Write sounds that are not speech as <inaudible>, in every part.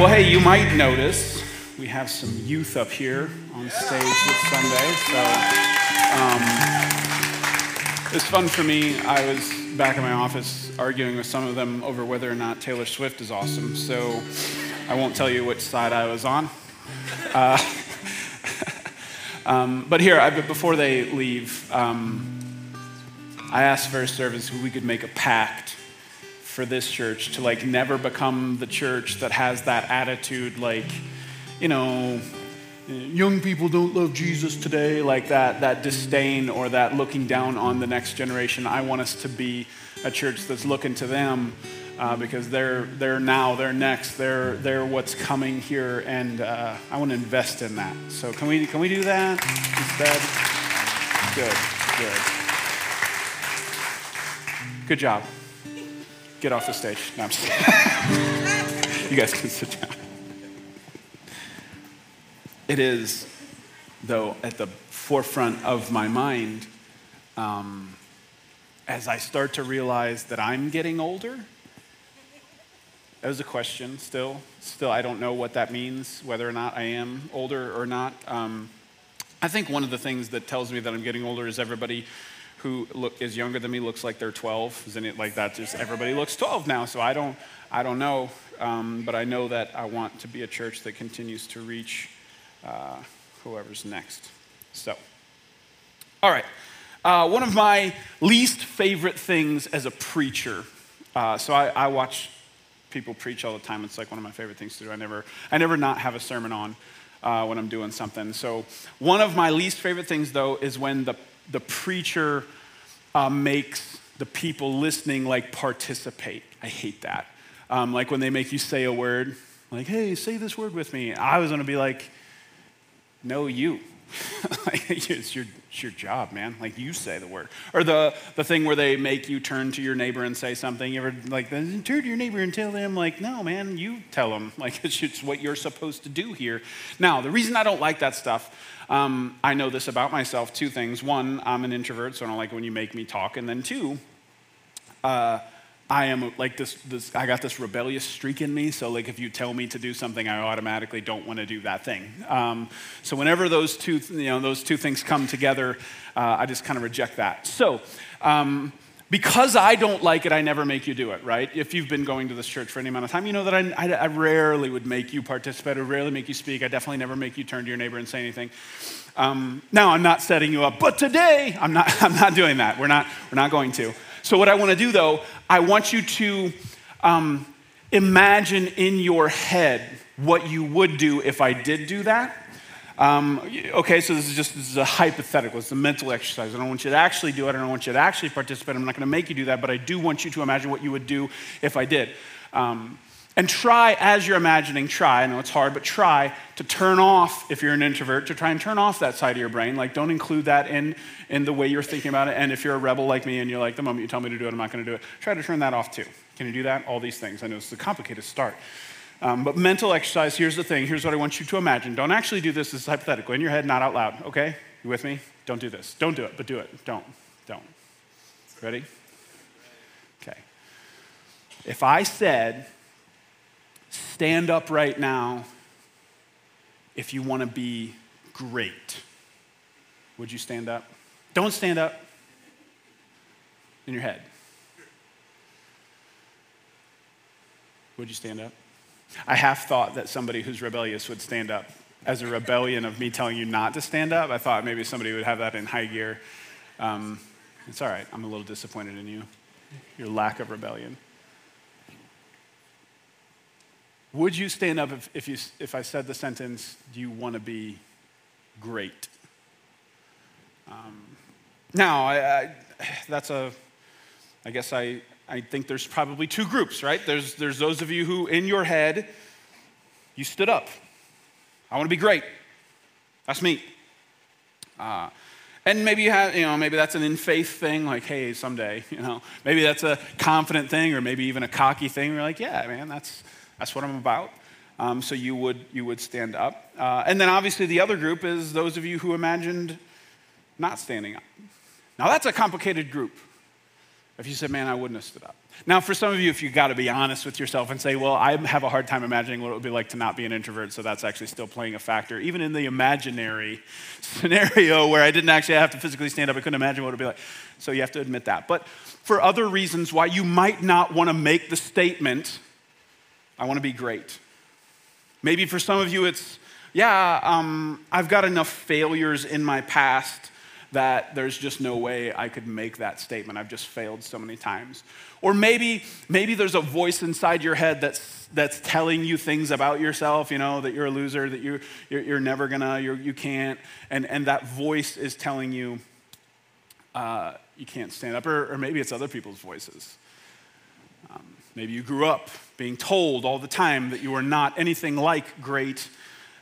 Well, hey, you might notice we have some youth up here on stage this Sunday. So um, it's fun for me. I was back in my office arguing with some of them over whether or not Taylor Swift is awesome. So I won't tell you which side I was on. Uh, <laughs> um, but here, I, before they leave, um, I asked First Service who we could make a pact for this church to like never become the church that has that attitude like you know young people don't love jesus today like that that disdain or that looking down on the next generation. I want us to be a church that's looking to them uh, because they're they're now they're next they're they're what's coming here and uh, i want to invest in that. So can we can we do that instead? Good good. Good job Get off the stage. No, I'm just <laughs> you guys can sit down. It is, though, at the forefront of my mind um, as I start to realize that I'm getting older. That was a question still. Still, I don't know what that means, whether or not I am older or not. Um, I think one of the things that tells me that I'm getting older is everybody who look, is younger than me looks like they're 12. Isn't it like that? Just everybody looks 12 now. So I don't, I don't know. Um, but I know that I want to be a church that continues to reach uh, whoever's next. So, all right. Uh, one of my least favorite things as a preacher. Uh, so I, I watch people preach all the time. It's like one of my favorite things to do. I never, I never not have a sermon on uh, when I'm doing something. So one of my least favorite things, though, is when the the preacher uh, makes the people listening like participate. I hate that. Um, like when they make you say a word, like, hey, say this word with me. I was to be like, no, you. <laughs> it's, your, it's your job, man. Like, you say the word. Or the, the thing where they make you turn to your neighbor and say something. You ever, like, turn to your neighbor and tell them, like, no, man, you tell them. <laughs> Like, it's just what you're supposed to do here. Now, the reason I don't like that stuff um, I know this about myself two things. One, I'm an introvert, so I don't like when you make me talk. And then two, uh, I am like this, this, I got this rebellious streak in me. So, like, if you tell me to do something, I automatically don't want to do that thing. Um, so, whenever those two, you know, those two things come together, uh, I just kind of reject that. So, um, because I don't like it, I never make you do it, right? If you've been going to this church for any amount of time, you know that I, I, I, rarely would make you participate, I rarely make you speak. I definitely never make you turn to your neighbor and say anything. Um, now, I'm not setting you up, but today, I'm not, <laughs> I'm not doing that. We're not, we're not going to. So, what I want to do though, I want you to um, imagine in your head what you would do if I did do that. Um, okay, so this is just this is a hypothetical. It's a mental exercise. I don't want you to actually do it. I don't want you to actually participate. I'm not going to make you do that, but I do want you to imagine what you would do if I did. Um, and try, as you're imagining, try, I know it's hard, but try to turn off, if you're an introvert, to try and turn off that side of your brain. Like, don't include that in, in the way you're thinking about it. And if you're a rebel like me and you're like, the moment you tell me to do it, I'm not going to do it, try to turn that off too. Can you do that? All these things. I know it's a complicated start. Um, but mental exercise, here's the thing. Here's what I want you to imagine. Don't actually do this. This is hypothetical. In your head, not out loud. Okay? You with me? Don't do this. Don't do it, but do it. Don't. Don't. Ready? Okay. If I said, stand up right now if you want to be great, would you stand up? Don't stand up in your head. Would you stand up? I half thought that somebody who's rebellious would stand up. As a rebellion of me telling you not to stand up, I thought maybe somebody would have that in high gear. Um, it's all right. I'm a little disappointed in you, your lack of rebellion. Would you stand up if, if, you, if I said the sentence, Do you want to be great? Um, now, I, I, that's a, I guess I, I think there's probably two groups, right? There's, there's those of you who, in your head, you stood up. I want to be great. That's me. Uh, and maybe you have, you know, maybe that's an in faith thing, like, hey, someday, <laughs> you know. Maybe that's a confident thing, or maybe even a cocky thing. You're like, yeah, man, that's, that's what I'm about. Um, so you would, you would stand up. Uh, and then obviously the other group is those of you who imagined not standing up. Now that's a complicated group. If you said, man, I wouldn't have stood up. Now, for some of you, if you got to be honest with yourself and say, well, I have a hard time imagining what it would be like to not be an introvert, so that's actually still playing a factor. Even in the imaginary <laughs> scenario where I didn't actually have to physically stand up, I couldn't imagine what it would be like. So you have to admit that. But for other reasons why you might not want to make the statement, I want to be great. Maybe for some of you, it's, yeah, um, I've got enough failures in my past that there's just no way I could make that statement. I've just failed so many times. Or maybe, maybe there's a voice inside your head that's, that's telling you things about yourself, you know, that you're a loser, that you, you're, you're never gonna, you're, you can't. And, and that voice is telling you uh, you can't stand up. Or, or maybe it's other people's voices. Um, maybe you grew up being told all the time that you are not anything like great,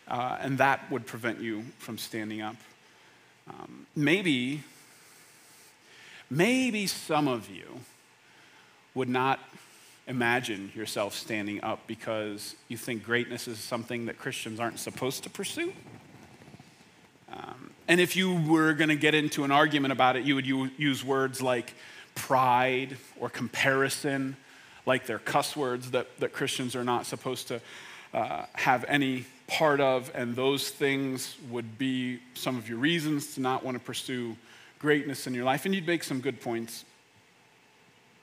uh, and that would prevent you from standing up. Um, maybe, maybe some of you would not imagine yourself standing up because you think greatness is something that Christians aren't supposed to pursue. Um, and if you were going to get into an argument about it, you would use words like pride or comparison, like they're cuss words that, that Christians are not supposed to uh, have any part of, and those things would be some of your reasons to not want to pursue greatness in your life. And you'd make some good points.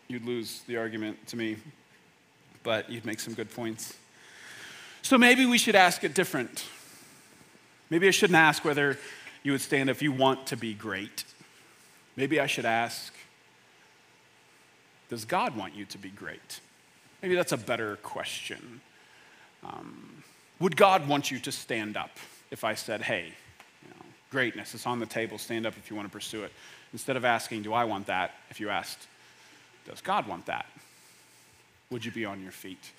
You'd lose the argument to me, but you'd make some good points. So maybe we should ask it different. Maybe I shouldn't ask whether you would stand if you want to be great. Maybe I should ask, does God want you to be great? Maybe that's a better question. Um, would God want you to stand up if I said, hey, you know, greatness is on the table, stand up if you want to pursue it? Instead of asking, do I want that? If you asked, does God want that? Would you be on your feet?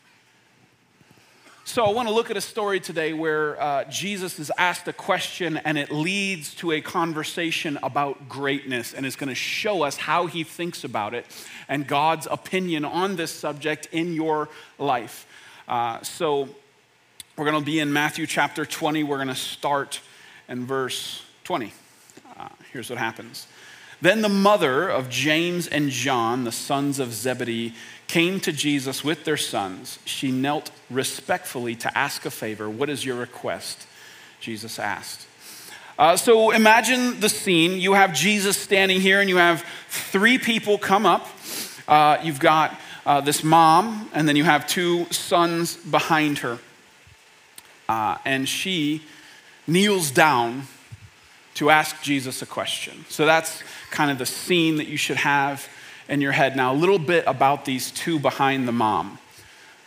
So, I want to look at a story today where uh, Jesus is asked a question and it leads to a conversation about greatness, and it's going to show us how he thinks about it and God's opinion on this subject in your life. Uh, so, we're going to be in Matthew chapter 20. We're going to start in verse 20. Uh, here's what happens. Then the mother of James and John, the sons of Zebedee, came to Jesus with their sons. She knelt respectfully to ask a favor. What is your request? Jesus asked. Uh, so imagine the scene. You have Jesus standing here, and you have three people come up. Uh, you've got uh, this mom, and then you have two sons behind her uh, and she kneels down to ask Jesus a question. So that's kind of the scene that you should have in your head. Now, a little bit about these two behind the mom.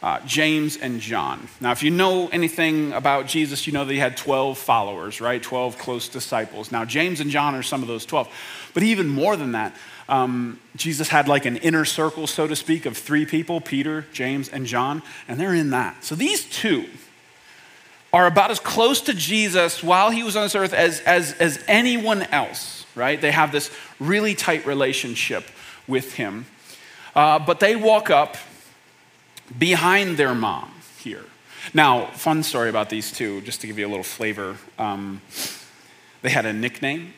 Uh, James and John. Now, if you know anything about Jesus, you know that he had 12 followers, right? 12 close disciples. Now, James and John are some of those 12. But even more than that, um, Jesus had like an inner circle, so to speak, of three people Peter, James, and John, and they're in that. So these two, are about as close to Jesus while he was on this earth as, as, as anyone else, right? They have this really tight relationship with him. Uh, but they walk up behind their mom here. Now, fun story about these two, just to give you a little flavor. Um, they had a nickname,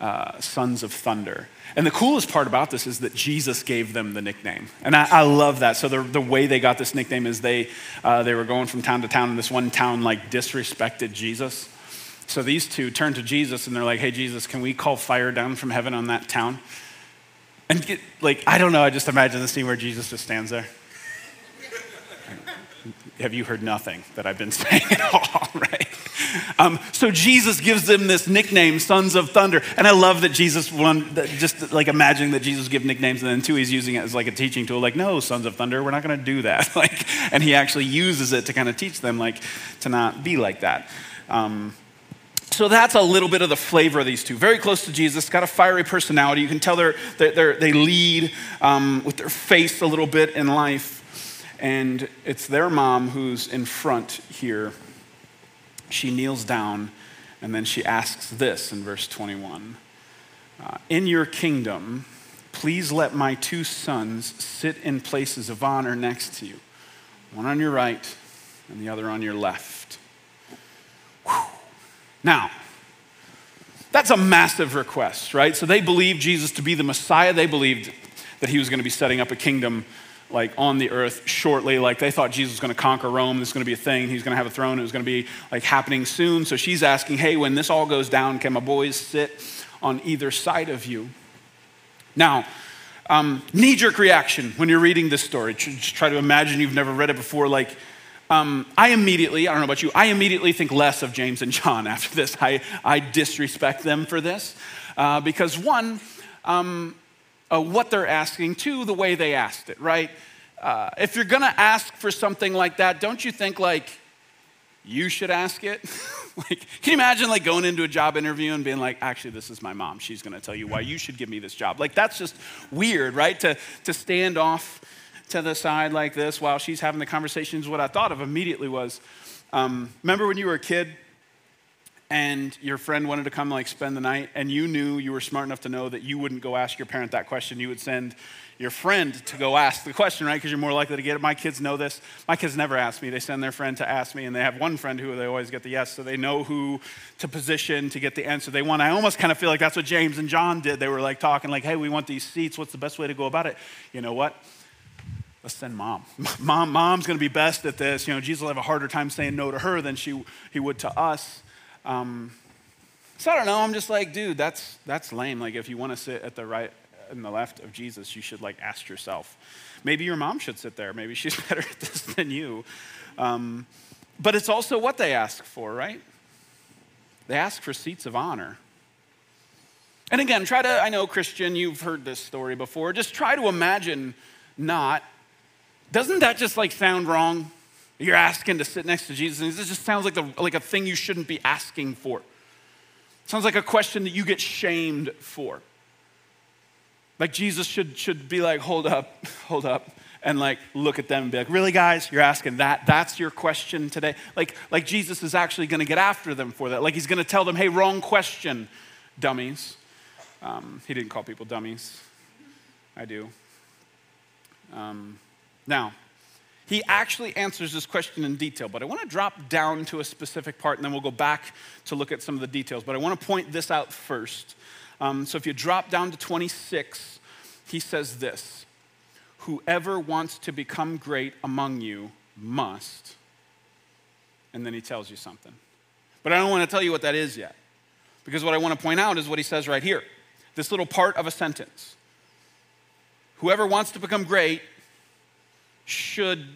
uh, Sons of Thunder. And the coolest part about this is that Jesus gave them the nickname. And I, I love that. So the, the way they got this nickname is they, uh, they were going from town to town, and this one town like disrespected Jesus. So these two turn to Jesus and they're like, hey, Jesus, can we call fire down from heaven on that town? And get, like, I don't know, I just imagine the scene where Jesus just stands there. <laughs> Have you heard nothing that I've been <laughs> saying at all, right? Um, so Jesus gives them this nickname, Sons of Thunder. And I love that Jesus, one, just like imagining that Jesus give nicknames and then two, he's using it as like a teaching tool, like, no, Sons of Thunder, we're not going to do that. <laughs> like, and he actually uses it to kind of teach them, like, to not be like that. Um, so that's a little bit of the flavor of these two. Very close to Jesus, got a fiery personality. You can tell they're, they're, they lead um, with their face a little bit in life. And it's their mom who's in front here she kneels down and then she asks this in verse 21 uh, In your kingdom, please let my two sons sit in places of honor next to you, one on your right and the other on your left. Whew. Now, that's a massive request, right? So they believed Jesus to be the Messiah. They believed that he was going to be setting up a kingdom like on the earth shortly. Like they thought Jesus was going to conquer Rome. This is going to be a thing. He's going to have a throne. It was going to be like happening soon. So she's asking, hey, when this all goes down, can my boys sit on either side of you? Now, um, knee jerk reaction when you're reading this story. Just try to imagine you've never read it before. Like, um, I immediately, I don't know about you, I immediately think less of James and John <laughs> after this. I, I disrespect them for this. Uh, because, one, um, uh, what they're asking, to the way they asked it, right? Uh, if you're gonna ask for something like that, don't you think, like, you should ask it? <laughs> like, can you imagine like going into a job interview and being like, actually, this is my mom. She's to tell you why you should give me this job. Like, that's just weird, right? To, to stand off to the side like this while she's having the conversations. What I thought of immediately was, um, remember when you were a kid and your friend wanted to come like spend the night and you knew you were smart enough to know that you wouldn't go ask your parent that question. You would send your friend to go ask the question, right? Because you're more likely to get it. My kids know this. My kids never ask me. They send their friend to ask me, and they have one friend who they always get the yes, so they know who to position to get the answer they want. I almost kind of feel like that's what James and John did. They were like talking, like, hey, we want these seats. What's the best way to go about it? You know what? Let's send mom. <laughs> Mom, mom's going to be best at this. You know, Jesus will have a harder time saying no to her than she, he would to us. Um, so I don't know. I'm just like, dude, that's that's lame. Like, if you want to sit at the right and the left of Jesus, you should like ask yourself. Maybe your mom should sit there. Maybe she's <laughs> better at this than you. Um, but it's also what they ask for, right? They ask for seats of honor. And again, try to, I know, Christian, you've heard this story before. Just try to imagine not. Doesn't that just like sound wrong? You're asking to sit next to Jesus, and this just sounds like, the, like a thing you shouldn't be asking for. It Sounds like a question that you get shamed for. Like Jesus should, should be like, hold up, <laughs> hold up, and like look at them and be like, really, guys, you're asking that? That's your question today? Like, like Jesus is actually gonna get after them for that. Like he's gonna tell them, hey, wrong question, dummies. Um, he didn't call people dummies. I do. Um, now, he actually answers this question in detail, but I want to drop down to a specific part and then we'll go back to look at some of the details. But I want to point this out first. Um, so if you drop down to 26, he says this Whoever wants to become great among you must. And then he tells you something. But I don't want to tell you what that is yet. Because what I want to point out is what he says right here this little part of a sentence. Whoever wants to become great should.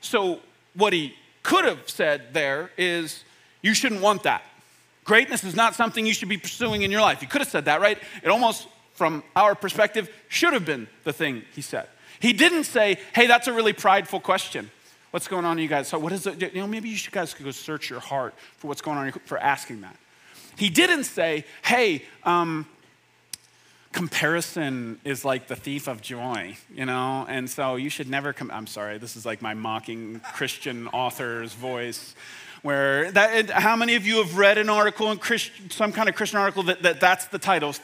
So, what he could have said there is, you shouldn't want that. Greatness is not something you should be pursuing in your life. He could have said that, right? It almost, from our perspective, should have been the thing he said. He didn't say, hey, that's a really prideful question. What's going on, you guys? So, what is it? You know, maybe you should guys go search your heart for what's going on for asking that. He didn't say, hey, um, comparison is like the thief of joy, you know? And so you should never come. I'm sorry, this is like my mocking Christian author's voice where that, how many of you have read an article in Christ, some kind of Christian article that, that that's the title,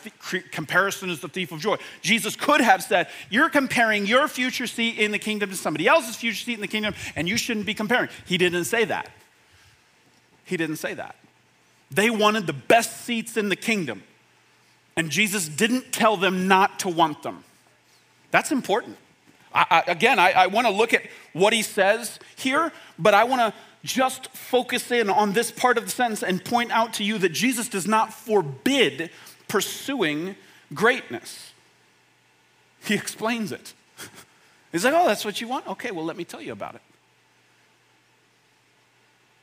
comparison is the thief of joy. Jesus could have said, you're comparing your future seat in the kingdom to somebody else's future seat in the kingdom, and you shouldn't be comparing. He didn't say that. He didn't say that. They wanted the best seats in the kingdom, and Jesus didn't tell them not to want them. That's important. I, I, again, I, I want to look at what he says here, but I want to just focus in on this part of the sentence and point out to you that Jesus does not forbid pursuing greatness. He explains it. <laughs> He's like, oh, that's what you want? Okay, well, let me tell you about it.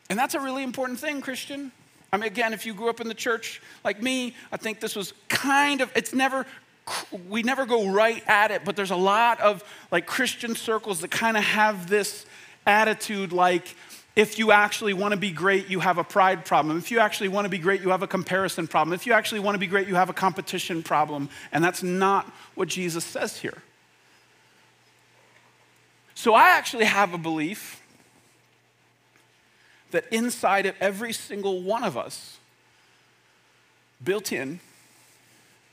And that's a really important thing, Christian. I mean, again, if you grew up in the church like me, I think this was kind of, it's never, we never go right at it, but there's a lot of like Christian circles that kind of have this attitude like, if you actually want to be great, you have a pride problem. If you actually want to be great, you have a comparison problem. If you actually want to be great, you have a competition problem. And that's not what Jesus says here. So I actually have a belief that inside of every single one of us, built in,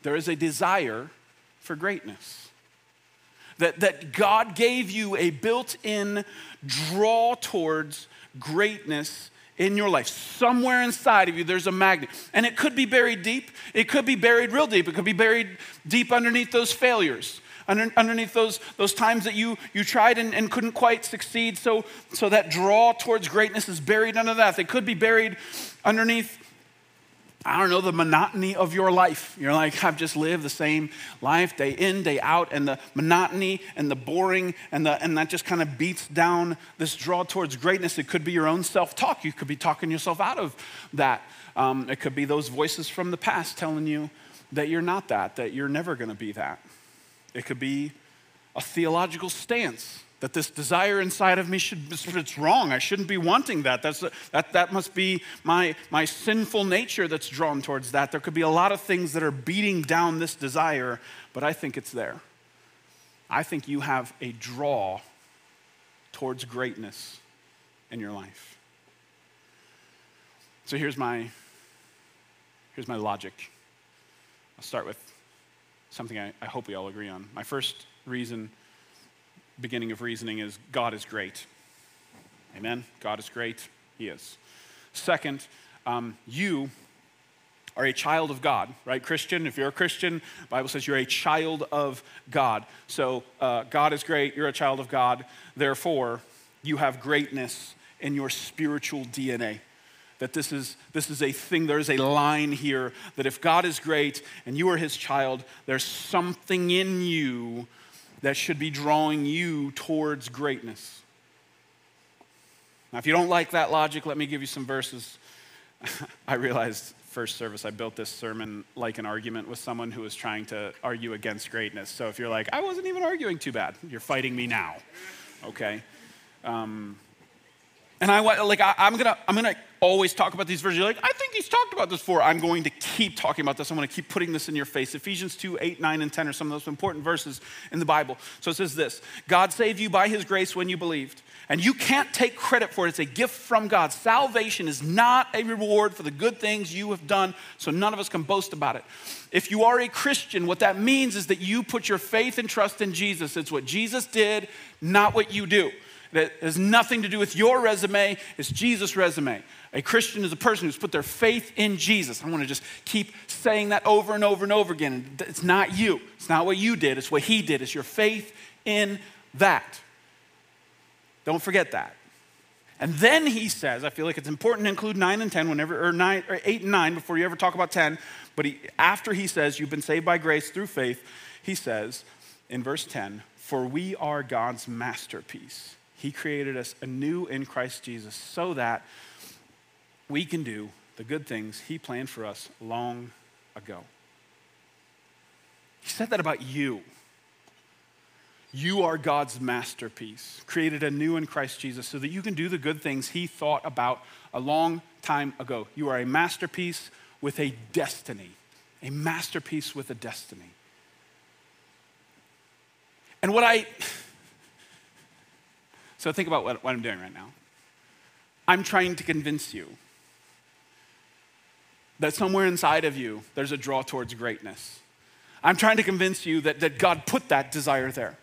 there is a desire for greatness. That, that God gave you a built in draw towards greatness in your life. Somewhere inside of you, there's a magnet. And it could be buried deep. It could be buried real deep. It could be buried deep underneath those failures, under, underneath those, those times that you, you tried and, and couldn't quite succeed. So, so that draw towards greatness is buried under that. It could be buried underneath I don't know, the monotony of your life. You're like, I've just lived the same life day in, day out, and the monotony and the boring, and, the, and that just kind of beats down this draw towards greatness. It could be your own self talk. You could be talking yourself out of that. Um, it could be those voices from the past telling you that you're not that, that you're never going to be that. It could be a theological stance that this desire inside of me should it's wrong. I shouldn't be wanting that. That's, that, that must be my, my sinful nature that's drawn towards that. There could be a lot of things that are beating down this desire but i think it's there. I think you have a draw towards greatness in your life. So here's my here's my logic. I'll start with something I, I hope we all agree on my first reason beginning of reasoning is God is great. Amen? God is great. He is. Second, um, you are a child of God, right? Christian, if you're a Christian, Bible says you're a child of God. So uh, God is great, you're a child of God. Therefore, you have greatness in your spiritual DNA. That this is, this is a thing, there is a line here that if God is great and you are his child, there's something in you that should be drawing you towards greatness. Now, if you don't like that logic, let me give you some verses. <laughs> I realized first service I built this sermon like an argument with someone who was trying to argue against greatness. So if you're like, I wasn't even arguing too bad, you're fighting me now, okay? Um, and I like I, am gonna I'm gonna always talk about these verses. You're like, I think he's talked about this before. I'm going to keep talking about this. I'm to keep putting this in your face. Ephesians 2, 8, 9, and 10 are some of those important verses in the Bible. So it says this God saved you by his grace when you believed. And you can't take credit for it. It's a gift from God. Salvation is not a reward for the good things you have done, so none of us can boast about it. If you are a Christian, what that means is that you put your faith and trust in Jesus. It's what Jesus did, not what you do that has nothing to do with your resume, it's Jesus' resume. A Christian is a person who's put their faith in Jesus. I want to just keep saying that over and over and over again. It's not you, it's not what you did, it's what He did. It's your faith in that. Don't forget that. And then he says, I feel like it's important to include 9 and 10 whenever, or, nine, or 8 and 9 before you ever talk about 10. But he, after he says, You've been saved by grace through faith, he says in verse 10, For we are God's masterpiece. He created us anew in Christ Jesus so that we can do the good things He planned for us long ago. He said that about you. You are God's masterpiece, created anew in Christ Jesus so that you can do the good things He thought about a long time ago. You are a masterpiece with a destiny, a masterpiece with a destiny. And what I so think about what, what I'm doing right now. I'm trying to convince you that somewhere inside of you, there's a draw towards greatness. I'm trying to convince you that, that God put that desire there.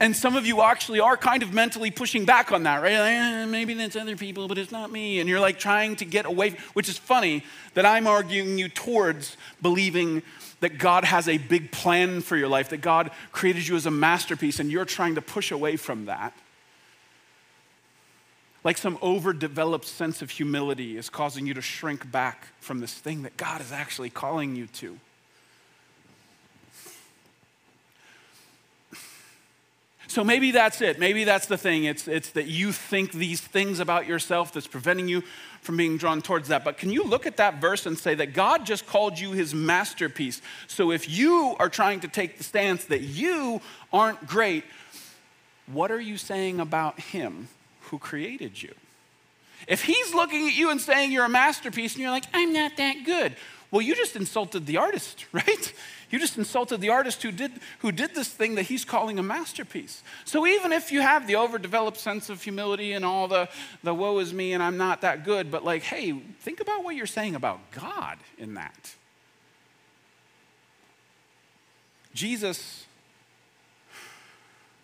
And some of you actually are kind of mentally pushing back on that, right? Like, eh, maybe that's other people, but it's not me. And you're like trying to get away, which is funny that I'm arguing you towards believing that God has a big plan for your life, that God created you as a masterpiece, and you're trying to push away from that. Like some overdeveloped sense of humility is causing you to shrink back from this thing that God is actually calling you to. So maybe that's it. Maybe that's the thing. It's, it's that you think these things about yourself that's preventing you from being drawn towards that. But can you look at that verse and say that God just called you his masterpiece? So if you are trying to take the stance that you aren't great, what are you saying about him who created you? If he's looking at you and saying you're a masterpiece and you're like, I'm not that good, well, you just insulted the artist, <laughs> right? You just insulted the artist who did, who did this thing that he's calling a masterpiece. So even if you have the overdeveloped sense of humility and all the, the woe is me and I'm not that good, but like, hey, think about what you're saying about God in that. Jesus,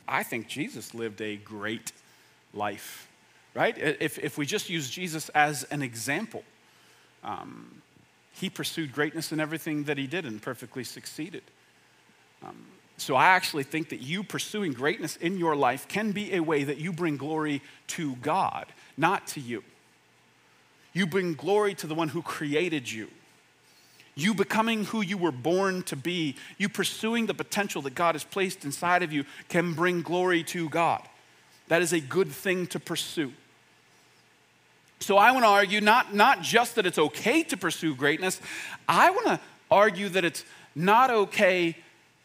I think Jesus lived a great life right? If, if we just use Jesus as an example, um, he pursued greatness in everything that he did and perfectly succeeded. Um, so I actually think that you pursuing greatness in your life can be a way that you bring glory to God, not to you. You bring glory to the one who created you. You becoming who you were born to be, you pursuing the potential that God has placed inside of you can bring glory to God. That is a good thing to pursue. So I want to argue not, not just that it's okay to pursue greatness, I want to argue that it's not okay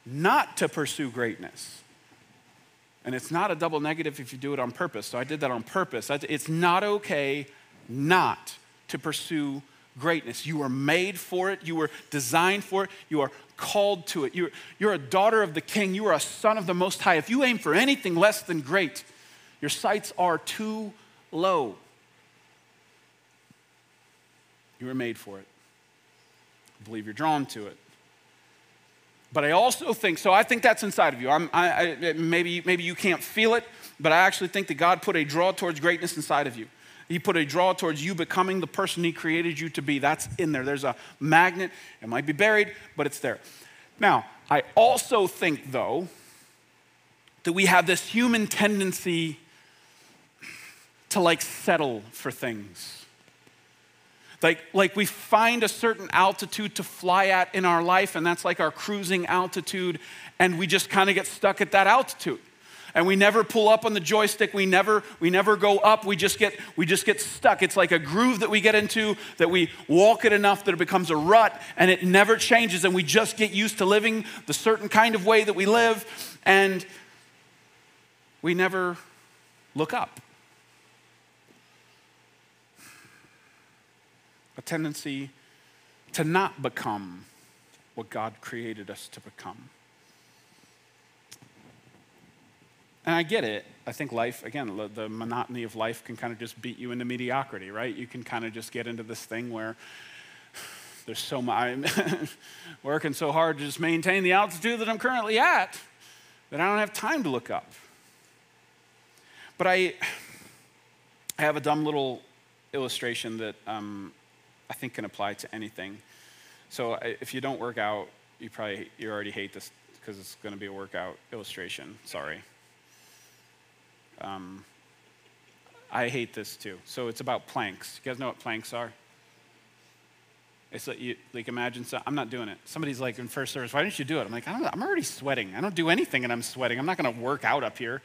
not to pursue greatness. And it's not a double negative if you do it on purpose. So I did that on purpose. It's not okay not to pursue greatness. You were made for it, you were designed for it, you are called to it. You're, you're a daughter of the king, you are a son of the Most High. If you aim for anything less than great, your sights are too low. You were made for it. I believe you're drawn to it. But I also think, so I think that's inside of you. I, I, maybe, maybe you can't feel it, but I actually think that God put a draw towards greatness inside of you. He put a draw towards you becoming the person He created you to be. That's in there. There's a magnet. It might be buried, but it's there. Now, I also think, though, that we have this human tendency to like settle for things. Like, like we find a certain altitude to fly at in our life, and that's like our cruising altitude, and we just kind of get stuck at that altitude. And we never pull up on the joystick, we never, we never go up, we just get we just get stuck. It's like a groove that we get into that we walk it enough that it becomes a rut and it never changes, and we just get used to living the certain kind of way that we live, and we never look up. A tendency to not become what God created us to become. And I get it. I think life, again, the monotony of life can kind of just beat you into mediocrity, right? You can kind of just get into this thing where <sighs> there's so much, I'm <laughs> working so hard to just maintain the altitude that I'm currently at that I don't have time to look up. But I, <sighs> I have a dumb little illustration that um, I think can apply to anything. So if you don't work out, you probably you already hate this because it's going to be a workout illustration. Sorry. Um, I hate this too. So it's about planks. You guys know what planks are? It's like, you, like imagine, so, I'm not doing it. Somebody's like in first service, why didn't you do it? I'm like, I am already sweating. I don't do anything and I'm sweating. I'm not going to work out up here.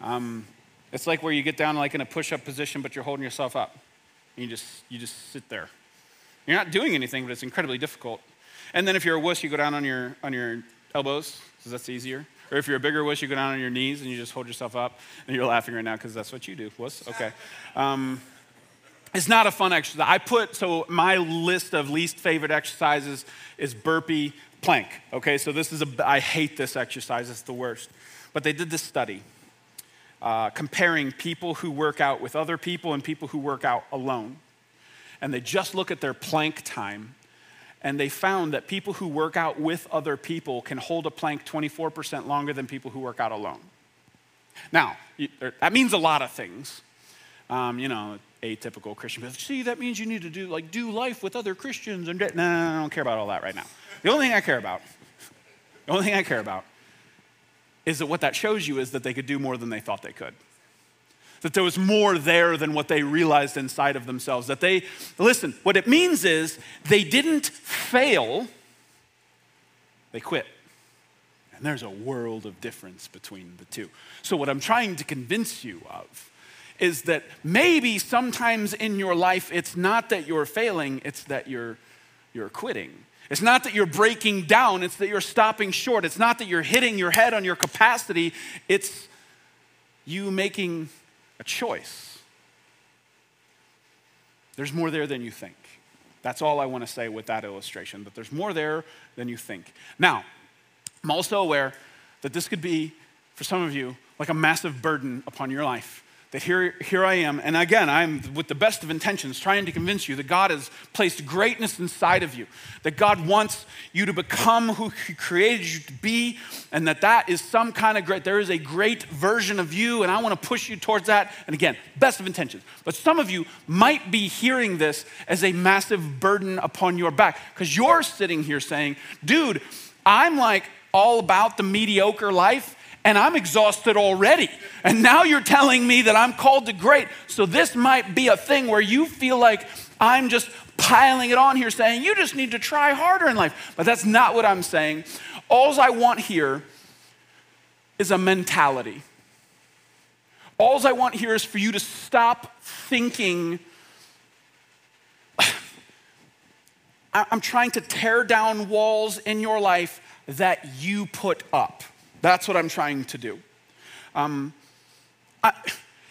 Um, it's like where you get down like in a push-up position, but you're holding yourself up. And you just, you just sit there. You're not doing anything, but it's incredibly difficult. And then if you're a wuss, you go down on your, on your elbows, because that's easier. Or if you're a bigger wuss, you go down on your knees and you just hold yourself up. And you're laughing right now because that's what you do, wuss. Okay. Um, it's not a fun exercise. I put, so my list of least favorite exercises is burpee, plank. Okay, so this is a, I hate this exercise, it's the worst. But they did this study uh, comparing people who work out with other people and people who work out alone and they just look at their plank time and they found that people who work out with other people can hold a plank 24% longer than people who work out alone. Now, that means a lot of things. Um, you know, atypical Christian. But see, that means you need to do like do life with other Christians and no, no, no, I don't care about all that right now. The only thing I care about, the only thing I care about, is that what that shows you is that they could do more than they thought they could that there was more there than what they realized inside of themselves. That they, listen, what it means is they didn't fail, they quit. And there's a world of difference between the two. So, what I'm trying to convince you of is that maybe sometimes in your life it's not that you're failing, it's that you're, you're quitting. It's not that you're breaking down, it's that you're stopping short. It's not that you're hitting your head on your capacity, it's you making a choice. There's more there than you think. That's all I want to say with that illustration, that there's more there than you think. Now, I'm also aware that this could be, for some of you, like a massive burden upon your life. That here, here I am, and again, I'm with the best of intentions trying to convince you that God has placed greatness inside of you, that God wants you to become who He created you to be, and that that is some kind of great, there is a great version of you, and I want to push you towards that. And again, best of intentions. But some of you might be hearing this as a massive burden upon your back, because you're sitting here saying, dude, I'm like all about the mediocre life and I'm exhausted already. And now you're telling me that I'm called to great. So this might be a thing where you feel like I'm just piling it on here saying you just need to try harder in life. But that's not what I'm saying. All I want here is a mentality. All I want here is for you to stop thinking. <sighs> I'm trying to tear down walls in your life that you put up. That's what I'm trying to do. Um, I,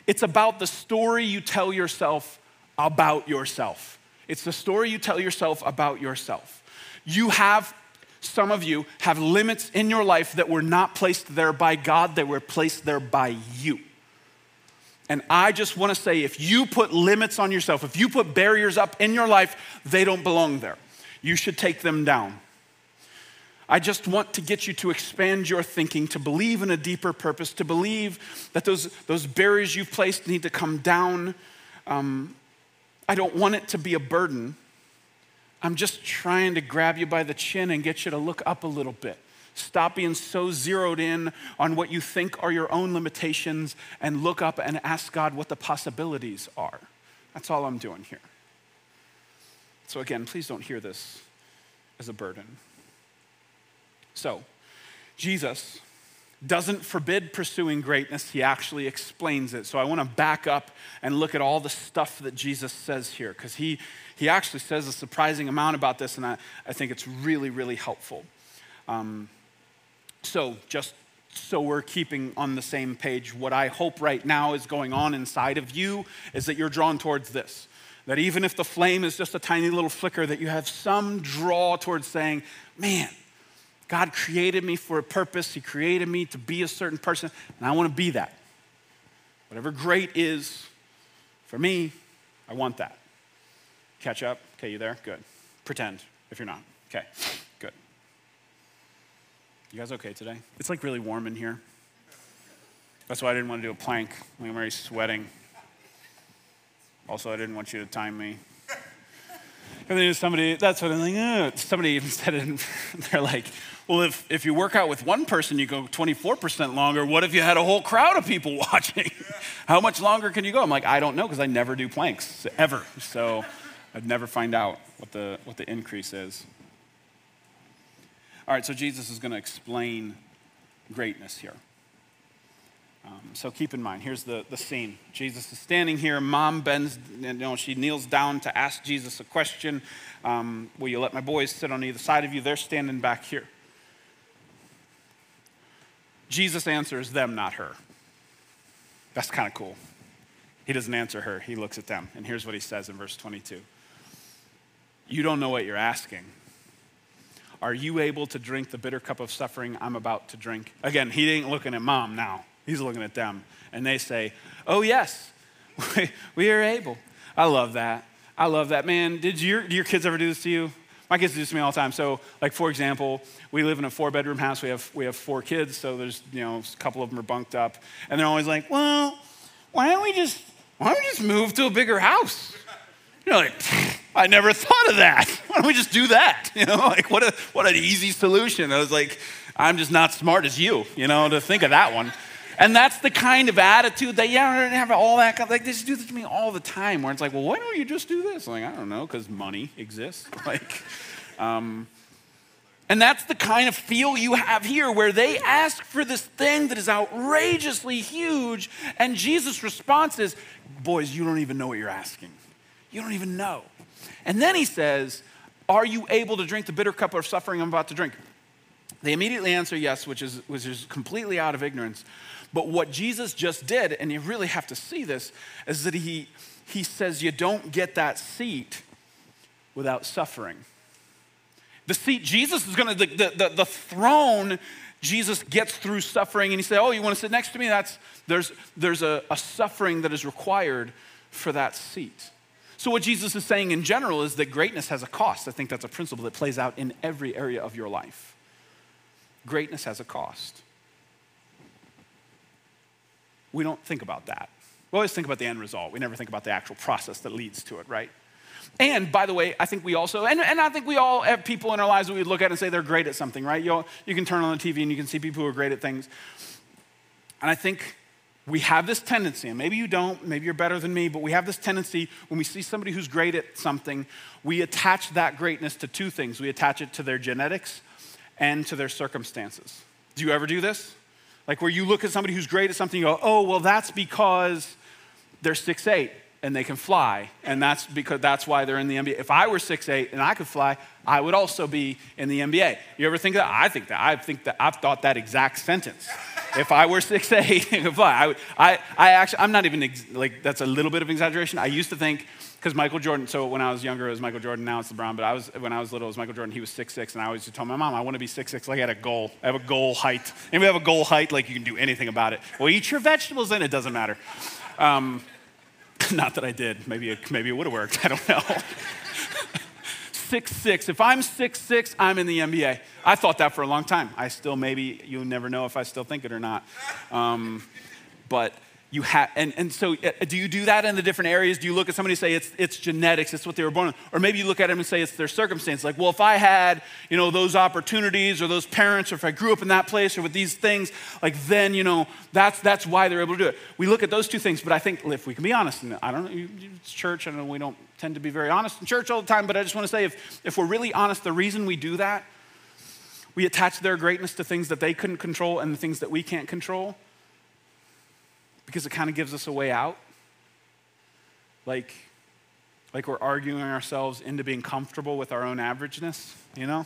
it's about the story you tell yourself about yourself. It's the story you tell yourself about yourself. You have, some of you have limits in your life that were not placed there by God, they were placed there by you. And I just want to say if you put limits on yourself, if you put barriers up in your life, they don't belong there. You should take them down. I just want to get you to expand your thinking, to believe in a deeper purpose, to believe that those, those barriers you've placed need to come down. Um, I don't want it to be a burden. I'm just trying to grab you by the chin and get you to look up a little bit. Stop being so zeroed in on what you think are your own limitations and look up and ask God what the possibilities are. That's all I'm doing here. So, again, please don't hear this as a burden. So, Jesus doesn't forbid pursuing greatness, he actually explains it. So I want to back up and look at all the stuff that Jesus says here, because he, he actually says a surprising amount about this, and I, I think it's really, really helpful. Um, so, just so we're keeping on the same page, what I hope right now is going on inside of you is that you're drawn towards this. That even if the flame is just a tiny little flicker, that you have some draw towards saying, man, God created me for a purpose. He created me to be a certain person, and I want to be that. Whatever great is for me, I want that. Catch up? Okay, you there? Good. Pretend if you're not. Okay, good. You guys okay today? It's like really warm in here. That's why I didn't want to do a plank. I'm already sweating. Also, I didn't want you to time me. And then somebody, that's what I'm like, somebody even <laughs> said it, they're like, well, if, if you work out with one person, you go 24% longer. What if you had a whole crowd of people <laughs> watching? How much longer can you go? I'm like, I don't know because I never do planks, ever. So I'd never find out what the, what the increase is. All right, so Jesus is going to explain greatness here. Um, so keep in mind, here's the, the scene. Jesus is standing here. Mom bends, you know, she kneels down to ask Jesus a question. Um, will you let my boys sit on either side of you? They're standing back here. Jesus answers them, not her. That's kind of cool. He doesn't answer her, he looks at them. And here's what he says in verse 22 You don't know what you're asking. Are you able to drink the bitter cup of suffering I'm about to drink? Again, he ain't looking at mom now. He's looking at them. And they say, Oh, yes, <laughs> we are able. I love that. I love that. Man, did your, do your kids ever do this to you? My kids do this to me all the time. So, like, for example, we live in a four bedroom house. We have, we have four kids. So there's, you know, a couple of them are bunked up. And they're always like, well, why don't we just, why don't we just move to a bigger house? You know, like, I never thought of that. <laughs> Why don't we just do that? <laughs> You know, like, what, a, what an easy solution. I was like, I'm just not smart as you, you know, to think of that one. And that's the kind of attitude that, yeah, I have all that. Kind of, like, they just do this to me all the time where it's like, well, why don't you just do this? I'm like, I don't know, because money exists. <laughs> Like, um, and that's the kind of feel you have here where they ask for this thing that is outrageously huge. And Jesus' response is, boys, you don't even know what you're asking. You don't even know. And then he says, Are you able to drink the bitter cup of suffering I'm about to drink? They immediately answer yes, which is, which is completely out of ignorance. But what Jesus just did, and you really have to see this, is that he, he says you don't get that seat without suffering. The seat, Jesus is gonna, the, the, the throne Jesus gets through suffering and he said, Oh, you want to sit next to me? That's, there's there's a, a suffering that is required for that seat. So, what Jesus is saying in general is that greatness has a cost. I think that's a principle that plays out in every area of your life. Greatness has a cost. We don't think about that. We always think about the end result. We never think about the actual process that leads to it, right? And by the way, I think we also, and, and I think we all have people in our lives that we look at and say they're great at something, right? You, you can turn on the TV and you can see people who are great at things. And I think we have this tendency, and maybe you don't, maybe you're better than me, but we have this tendency when we see somebody who's great at something, we attach that greatness to two things. We attach it to their genetics and to their circumstances. Do you ever do this? Like where you look at somebody who's great at something, you go, oh, well, that's because they're six eight and they can fly, and that's because that's why they're in the NBA. If I were six eight and I could fly, I would also be in the NBA. You ever think that? I think that. I think that I've thought that exact sentence. if I were six eight <laughs> and could fly, I, would, I, I actually, I'm not even ex- like that's a little bit of exaggeration. I used to think because Michael Jordan. So when I was younger, it was Michael Jordan. Now it's LeBron. But I was when I was little, it was Michael Jordan. He was six six, and I always told my mom, I want to be six six. Like I had a goal. I have a goal height. And we have a goal height, like you can do anything about it. Well, eat your vegetables, then it doesn't matter. Um, <laughs> not that I did. Maybe it, maybe it would have worked. I don't know. <laughs> six six. If I'm six six, I'm in the NBA. I thought that for a long time. I still maybe you never know if I still think it or not. Um, but you have and, and so uh, do you do that in the different areas? Do you look at somebody and say it's, it's genetics it's what they were born with or maybe you look at them and say it's their circumstance. Like well if i had you know those opportunities or those parents or if i grew up in that place or with these things like then you know that's that's why they're able to do it. We look at those two things but i think if we can be honest and i don't know it's church i know we don't tend to be very honest in church all the time but i just want to say if if we're really honest the reason we do that we attach their greatness to things that they couldn't control and the things that we can't control because it kind of gives us a way out. Like, like we're arguing ourselves into being comfortable with our own averageness, you know?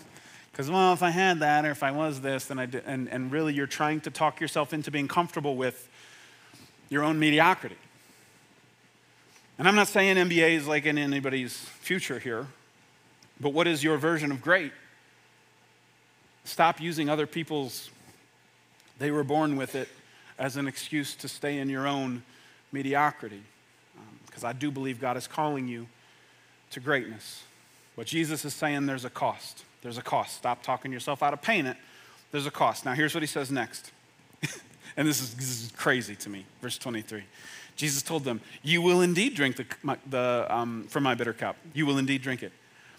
Because, well, if I had that or if I was this, then I did. And, and really, you're trying to talk yourself into being comfortable with your own mediocrity. And I'm not saying NBA is like in anybody's future here, but what is your version of great? Stop using other people's, they were born with it, as an excuse to stay in your own mediocrity. Because um, I do believe God is calling you to greatness. But Jesus is saying there's a cost. There's a cost. Stop talking yourself out of paying it. There's a cost. Now, here's what he says next. <laughs> and this is, this is, crazy to me. Verse 23. Jesus told them, You will indeed drink the, my, the, um, from my bitter cup. You will indeed drink it.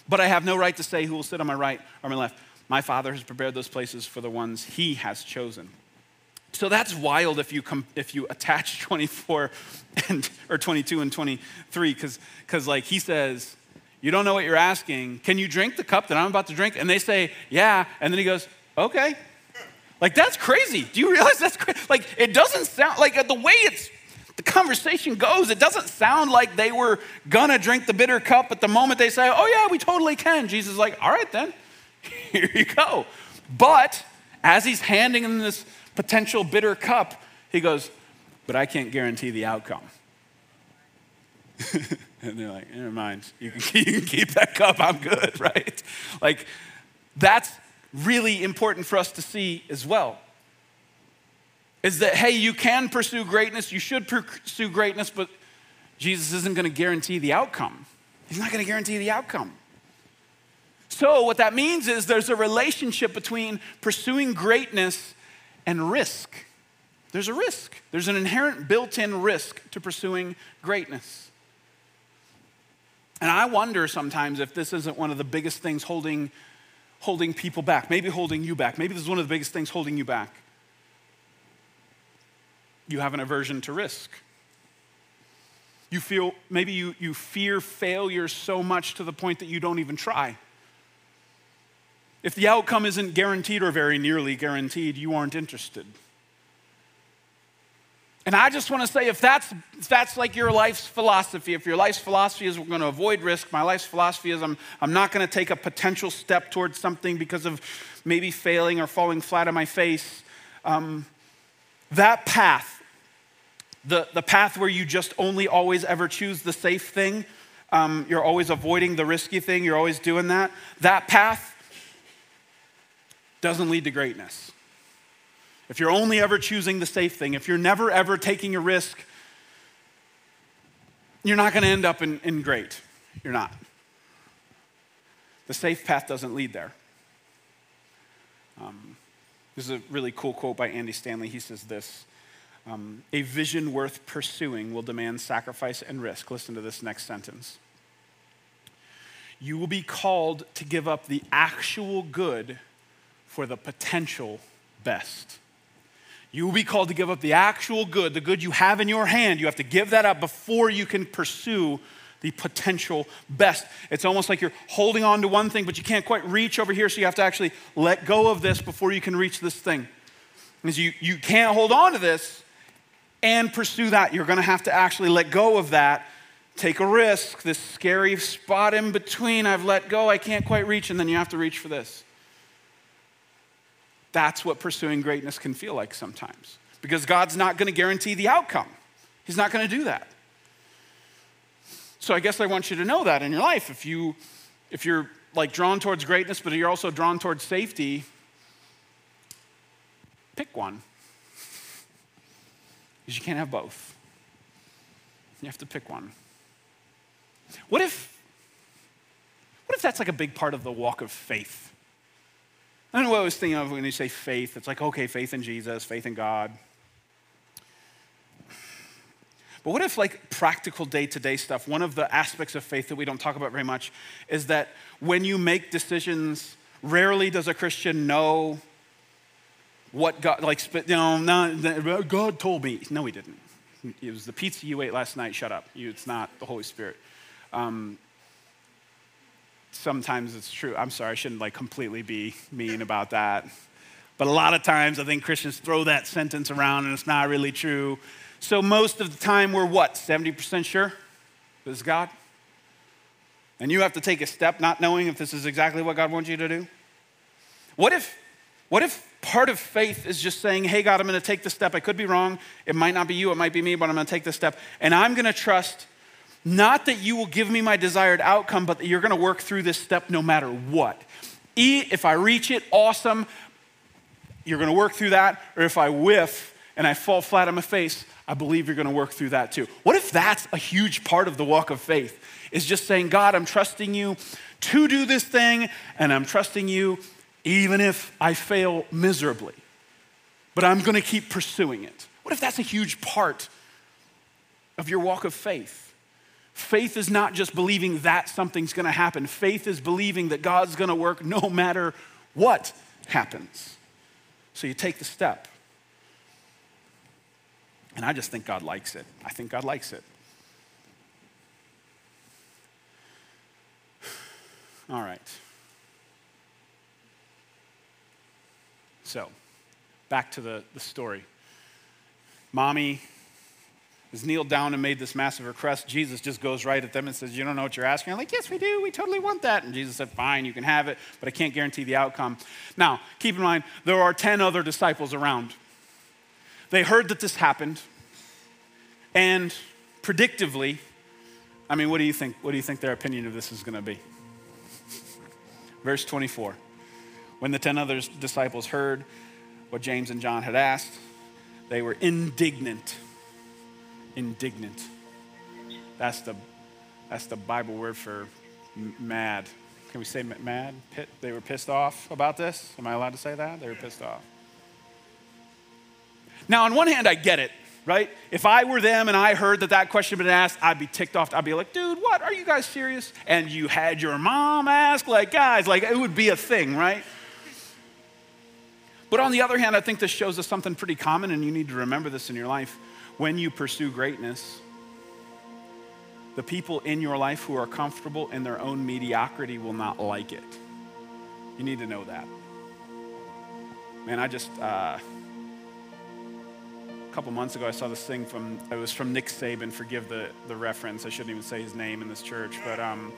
But I have no right to say who will sit on my right or my left. My Father has prepared those places for the ones he has chosen. So that's wild if you, com- if you attach <laughs> 24 and, or 22 and 23, because like he says, you don't know what you're asking. Can you drink the cup that I'm about to drink? And they say, yeah. And then he goes, okay. Like that's crazy. Do you realize that's crazy? Like it doesn't sound like the way it's the conversation goes, it doesn't sound like they were gonna drink the bitter cup at the moment they say, oh yeah, we totally can. Jesus is like, all right then, <laughs> here you go. But as he's handing them this potential bitter cup. He goes, But I can't guarantee the outcome. <laughs> and they're like, Never mind. You can, <laughs> you can keep that cup. I'm good, <laughs> right? Like, that's really important for us to see as well. Is that, hey, you can pursue greatness, you should pursue greatness, but Jesus isn't going to guarantee the outcome. He's not going to guarantee the outcome. So, what that means is there's a relationship between pursuing greatness and risk. There's a risk. There's an inherent built in risk to pursuing greatness. And I wonder sometimes if this isn't one of the biggest things holding, holding people back, maybe holding you back. Maybe this is one of the biggest things holding you back. You have an aversion to risk. You feel, maybe you, you fear failure so much to the point that you don't even try. If the outcome isn't guaranteed or very nearly guaranteed, you aren't interested. And I just want to say if that's, if that's like your life's philosophy, if your life's philosophy is we're going to avoid risk, my life's philosophy is I'm, I'm not going to take a potential step towards something because of maybe failing or falling flat on my face, um, that path, the, the path where you just only always ever choose the safe thing, um, you're always avoiding the risky thing, you're always doing that, that path doesn't lead to greatness. if you're only ever choosing the safe thing, if you're never ever taking a risk, you're not going to end up in, in great. You're not. The safe path doesn't lead there. Um, this is a really cool quote by Andy Stanley. He says this um, A vision worth pursuing will demand sacrifice and risk. Listen to this next sentence. You will be called to give up the actual good for the potential best. You will be called to give up the actual good, the good you have in your hand. You have to give that up before you can pursue the potential best. It's almost like you're holding on to one thing, but you can't quite reach over here, so you have to actually let go of this before you can reach this thing. Because you, you can't hold on to this and pursue that. You're going to have to actually let go of that, take a risk, this scary spot in between. I've let go, I can't quite reach, and then you have to reach for this. That's what pursuing greatness can feel like sometimes. Because God's not going to guarantee the outcome, He's not going to do that. So I guess I want you to know that in your life. If, you, if you're like drawn towards greatness, but you're also drawn towards safety, pick one. Because you can't have both. You have to pick one. What if, what if that's like a big part of the walk of faith? I don't know what I was thinking of when you say faith. It's like, okay, faith in Jesus, faith in God. But what if, like, practical day to day stuff, one of the aspects of faith that we don't talk about very much is that when you make decisions, rarely does a Christian know what God, like, you know, not, God told me. No, he didn't. It was the pizza you ate last night. Shut up. It's not the Holy Spirit. Um, sometimes it's true. I'm sorry, I shouldn't like completely be mean about that. But a lot of times I think Christians throw that sentence around and it's not really true. So most of the time we're what? 70% sure? This is God? And you have to take a step not knowing if this is exactly what God wants you to do? What if what if part of faith is just saying, "Hey God, I'm going to take this step. I could be wrong. It might not be you, it might be me, but I'm going to take this step and I'm going to trust not that you will give me my desired outcome, but that you're going to work through this step no matter what. E, if I reach it, awesome. You're going to work through that. Or if I whiff and I fall flat on my face, I believe you're going to work through that too. What if that's a huge part of the walk of faith? Is just saying, God, I'm trusting you to do this thing, and I'm trusting you even if I fail miserably. But I'm going to keep pursuing it. What if that's a huge part of your walk of faith? Faith is not just believing that something's going to happen. Faith is believing that God's going to work no <laughs> matter what happens. So you take the step. And I just think God likes it. I think God likes it. <sighs> All right. So, back to the, the story. Mommy has kneeled down and made this massive request. Jesus just goes right at them and says, You don't know what you're asking? I'm like, Yes, we do. We totally want that. And Jesus said, Fine, you can have it, but I can't guarantee the outcome. Now, keep in mind, there are 10 other disciples around. They heard that this happened, and predictively, I mean, what do you think? What do you think their opinion of this is going to be? Verse 24. When the 10 other disciples heard what James and John had asked, they were indignant indignant. That's the, that's the Bible word for mad. Can we say mad? Pit, they were pissed off about this? Am I allowed to say that? They were pissed off. Now, on one hand, I get it, right? If I were them and I heard that that question had been asked, I'd be ticked off. I'd be like, dude, what? Are you guys serious? And you had your mom ask, like, guys, like, it would be a thing, right? But on the other hand, I think this shows us something pretty common, and you need to remember this in your life when you pursue greatness, the people in your life who are comfortable in their own mediocrity will not like it. You need to know that. Man, I just, uh, a couple months ago, I saw this thing from, it was from Nick Saban, forgive the, the reference, I shouldn't even say his name in this church, but um,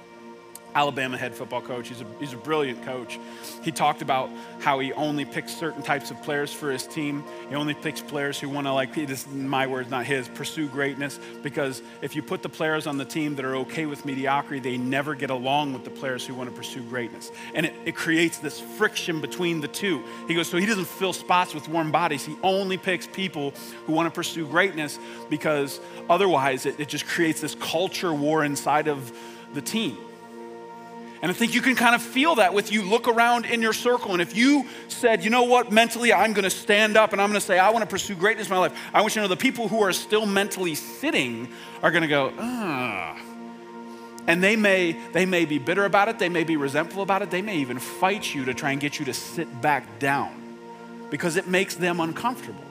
Alabama head football coach. He's a, he's a brilliant coach. He talked about how he only picks certain types of players for his team. He only picks players who want to, like, this my words, not his, pursue greatness. Because if you put the players on the team that are okay with mediocrity, they never get along with the players who want to pursue greatness. And it, it creates this friction between the two. He goes, so he doesn't fill spots with warm bodies. He only picks people who want to pursue greatness because otherwise it, it just creates this culture war inside of the team. And I think you can kind of feel that with you look around in your circle. And if you said, you know what, mentally, I'm going to stand up and I'm going to say, I want to pursue greatness in my life, I want you to know the people who are still mentally sitting are going to go, ah. And they may, they may be bitter about it, they may be resentful about it, they may even fight you to try and get you to sit back down because it makes them uncomfortable.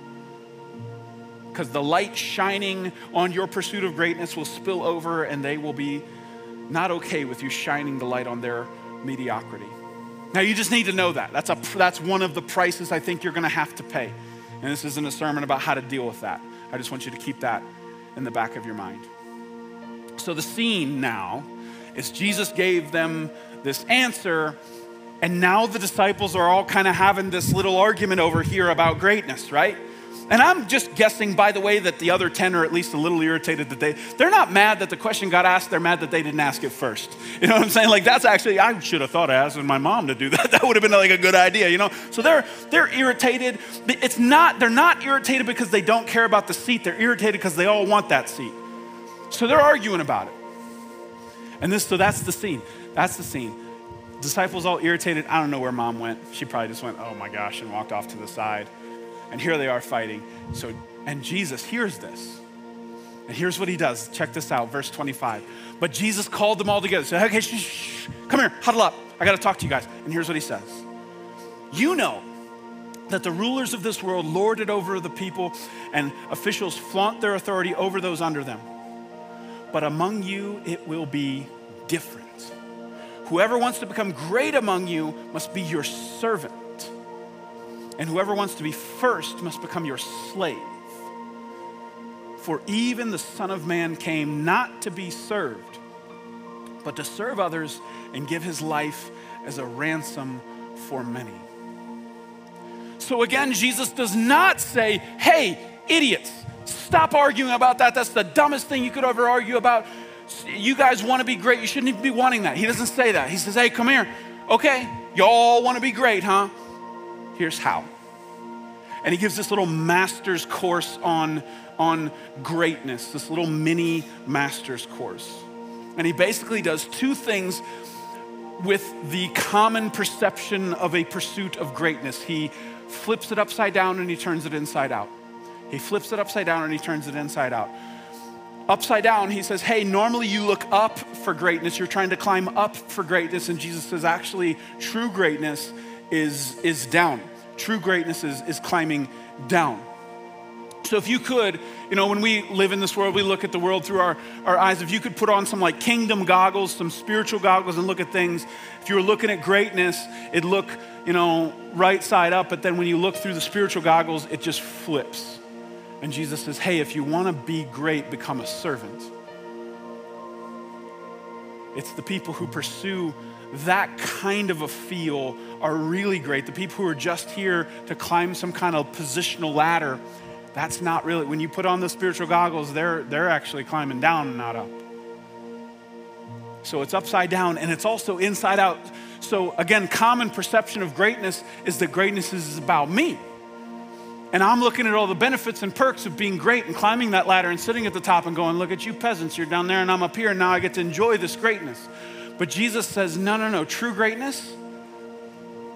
Because the light shining on your pursuit of greatness will spill over and they will be not okay with you shining the light on their mediocrity. Now, you just need to know that. That's, a, that's one of the prices I think you're going to have to pay. And this isn't a sermon about how to deal with that. I just want you to keep that in the back of your mind. So, the scene now is Jesus gave them this answer, and now the disciples are all kind of having this little argument over here about greatness, right? And I'm just guessing, by the way, that the other 10 are at least a little irritated that they, they're not mad that the question got asked, they're mad that they didn't ask it first. You know what I'm saying? Like, that's actually, I should have thought of asking my mom to do that. <laughs> That would have been like a good idea, you know? So they're, they're irritated. It's not, they're not irritated because they don't care about the seat, they're irritated because they all want that seat. So they're arguing about it. And this, so that's the scene. That's the scene. Disciples all irritated. I don't know where mom went. She probably just went, oh my gosh, and walked off to the side. And here they are fighting. So, and Jesus hears this. And here's what he does. Check this out, verse 25. But Jesus called them all together. Said, okay, come here, huddle up. I got to talk to you guys. And here's what he says You know that the rulers of this world lord it over the people, and officials flaunt their authority over those under them. But among you, it will be different. Whoever wants to become great among you must be your servant and whoever wants to be first must become your slave. For even the Son of Man came not to be served, but to serve others and give his life as a ransom for many. So again, Jesus does not say, hey, idiots, stop arguing about that. That's the dumbest thing you could ever argue about. You guys want to be great. You shouldn't even be wanting that. He doesn't say that. He says, hey, come here. Okay, y'all want to be great, huh? Here's how. And he gives this little master's course on, on greatness, this little mini master's course. And he basically does two things with the common perception of a pursuit of greatness. He flips it upside down and he turns it inside out. He flips it upside down and he turns it inside out. Upside down, he says, Hey, normally you look up for greatness. You're trying to climb up for greatness. And Jesus says, Actually, true greatness is, is down. True greatness is, is climbing down. So if you could, you know, when we live in this world, we look at the world through our, our eyes. If you could put on some like kingdom goggles, some spiritual goggles, and look at things, if you were looking at greatness, it'd look, you know, right side up, but then when you look through the spiritual goggles, it just flips. And Jesus says, hey, if you want to be great, become a servant. It's the people who pursue that kind of a feel are really great. The people who are just here to climb some kind of positional ladder, that's not really, when you put on the spiritual goggles, they're, they're actually climbing down and not up. So it's upside down and it's also inside out. So again, common perception of greatness is that greatness is about me. And I'm looking at all the benefits and perks of being great and climbing that ladder and sitting at the top and going, Look at you peasants, you're down there and I'm up here, and now I get to enjoy this greatness. But Jesus says, no, no, no. True greatness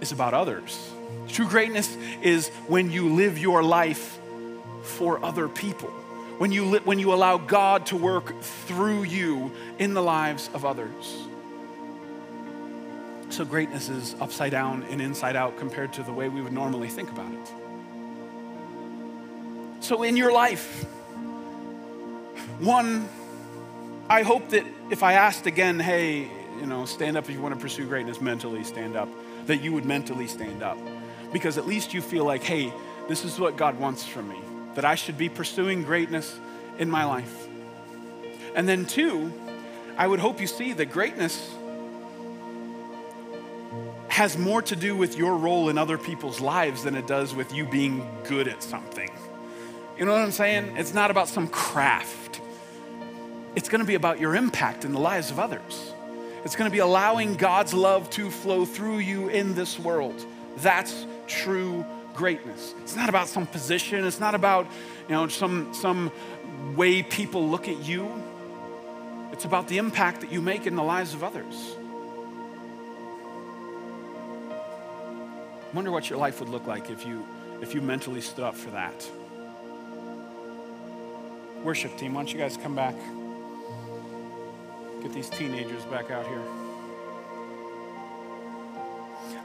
is about others. True greatness is when you live your life for other people, when you, li- when you allow God to work through you in the lives of others. So, greatness is upside down and inside out compared to the way we would normally think about it. So, in your life, one, I hope that if I asked again, hey, you know, stand up if you want to pursue greatness mentally, stand up, that you would mentally stand up. Because at least you feel like, hey, this is what God wants from me, that I should be pursuing greatness in my life. And then, two, I would hope you see that greatness has more to do with your role in other people's lives than it does with you being good at something. You know what I'm saying? It's not about some craft. It's going to be about your impact in the lives of others. It's going to be allowing God's love to flow through you in this world. That's true greatness. It's not about some position, it's not about, you know, some some way people look at you. It's about the impact that you make in the lives of others. Wonder what your life would look like if you if you mentally stood up for that. Worship team, why don't you guys come back? Get these teenagers back out here.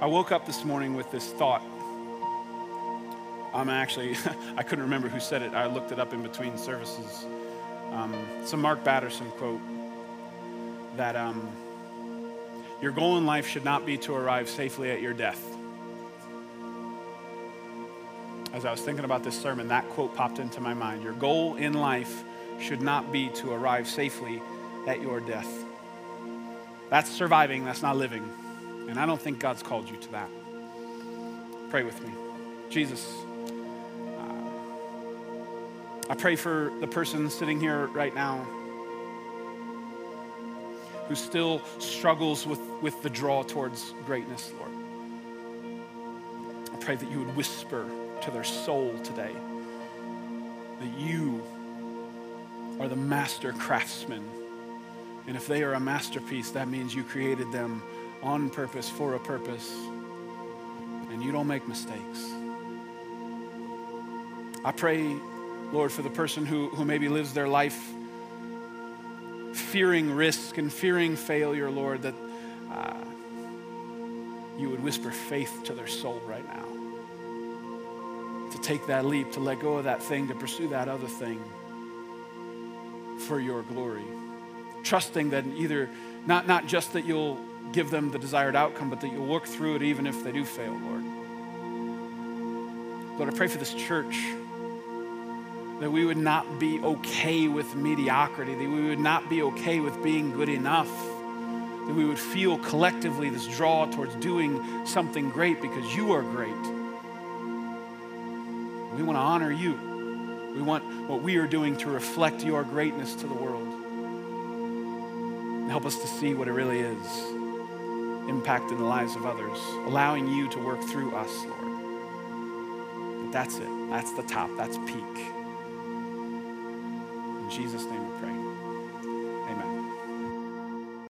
I woke up this morning with this thought. I'm actually, <laughs> I couldn't remember who said it. I looked it up in between services. Um, it's a Mark Batterson quote that um, your goal in life should not be to arrive safely at your death. As I was thinking about this sermon, that quote popped into my mind. Your goal in life should not be to arrive safely at your death. That's surviving, that's not living. And I don't think God's called you to that. Pray with me. Jesus, uh, I pray for the person sitting here right now who still struggles with, with the draw towards greatness, Lord. I pray that you would whisper to their soul today that you are the master craftsman. And if they are a masterpiece, that means you created them on purpose for a purpose. And you don't make mistakes. I pray, Lord, for the person who, who maybe lives their life fearing risk and fearing failure, Lord, that uh, you would whisper faith to their soul right now to take that leap, to let go of that thing, to pursue that other thing for your glory. Trusting that either, not, not just that you'll give them the desired outcome, but that you'll work through it even if they do fail, Lord. Lord, I pray for this church that we would not be okay with mediocrity, that we would not be okay with being good enough, that we would feel collectively this draw towards doing something great because you are great. We want to honor you. We want what we are doing to reflect your greatness to the world. Help us to see what it really is impacting the lives of others, allowing you to work through us, Lord. But that's it. That's the top. That's peak. In Jesus' name we pray.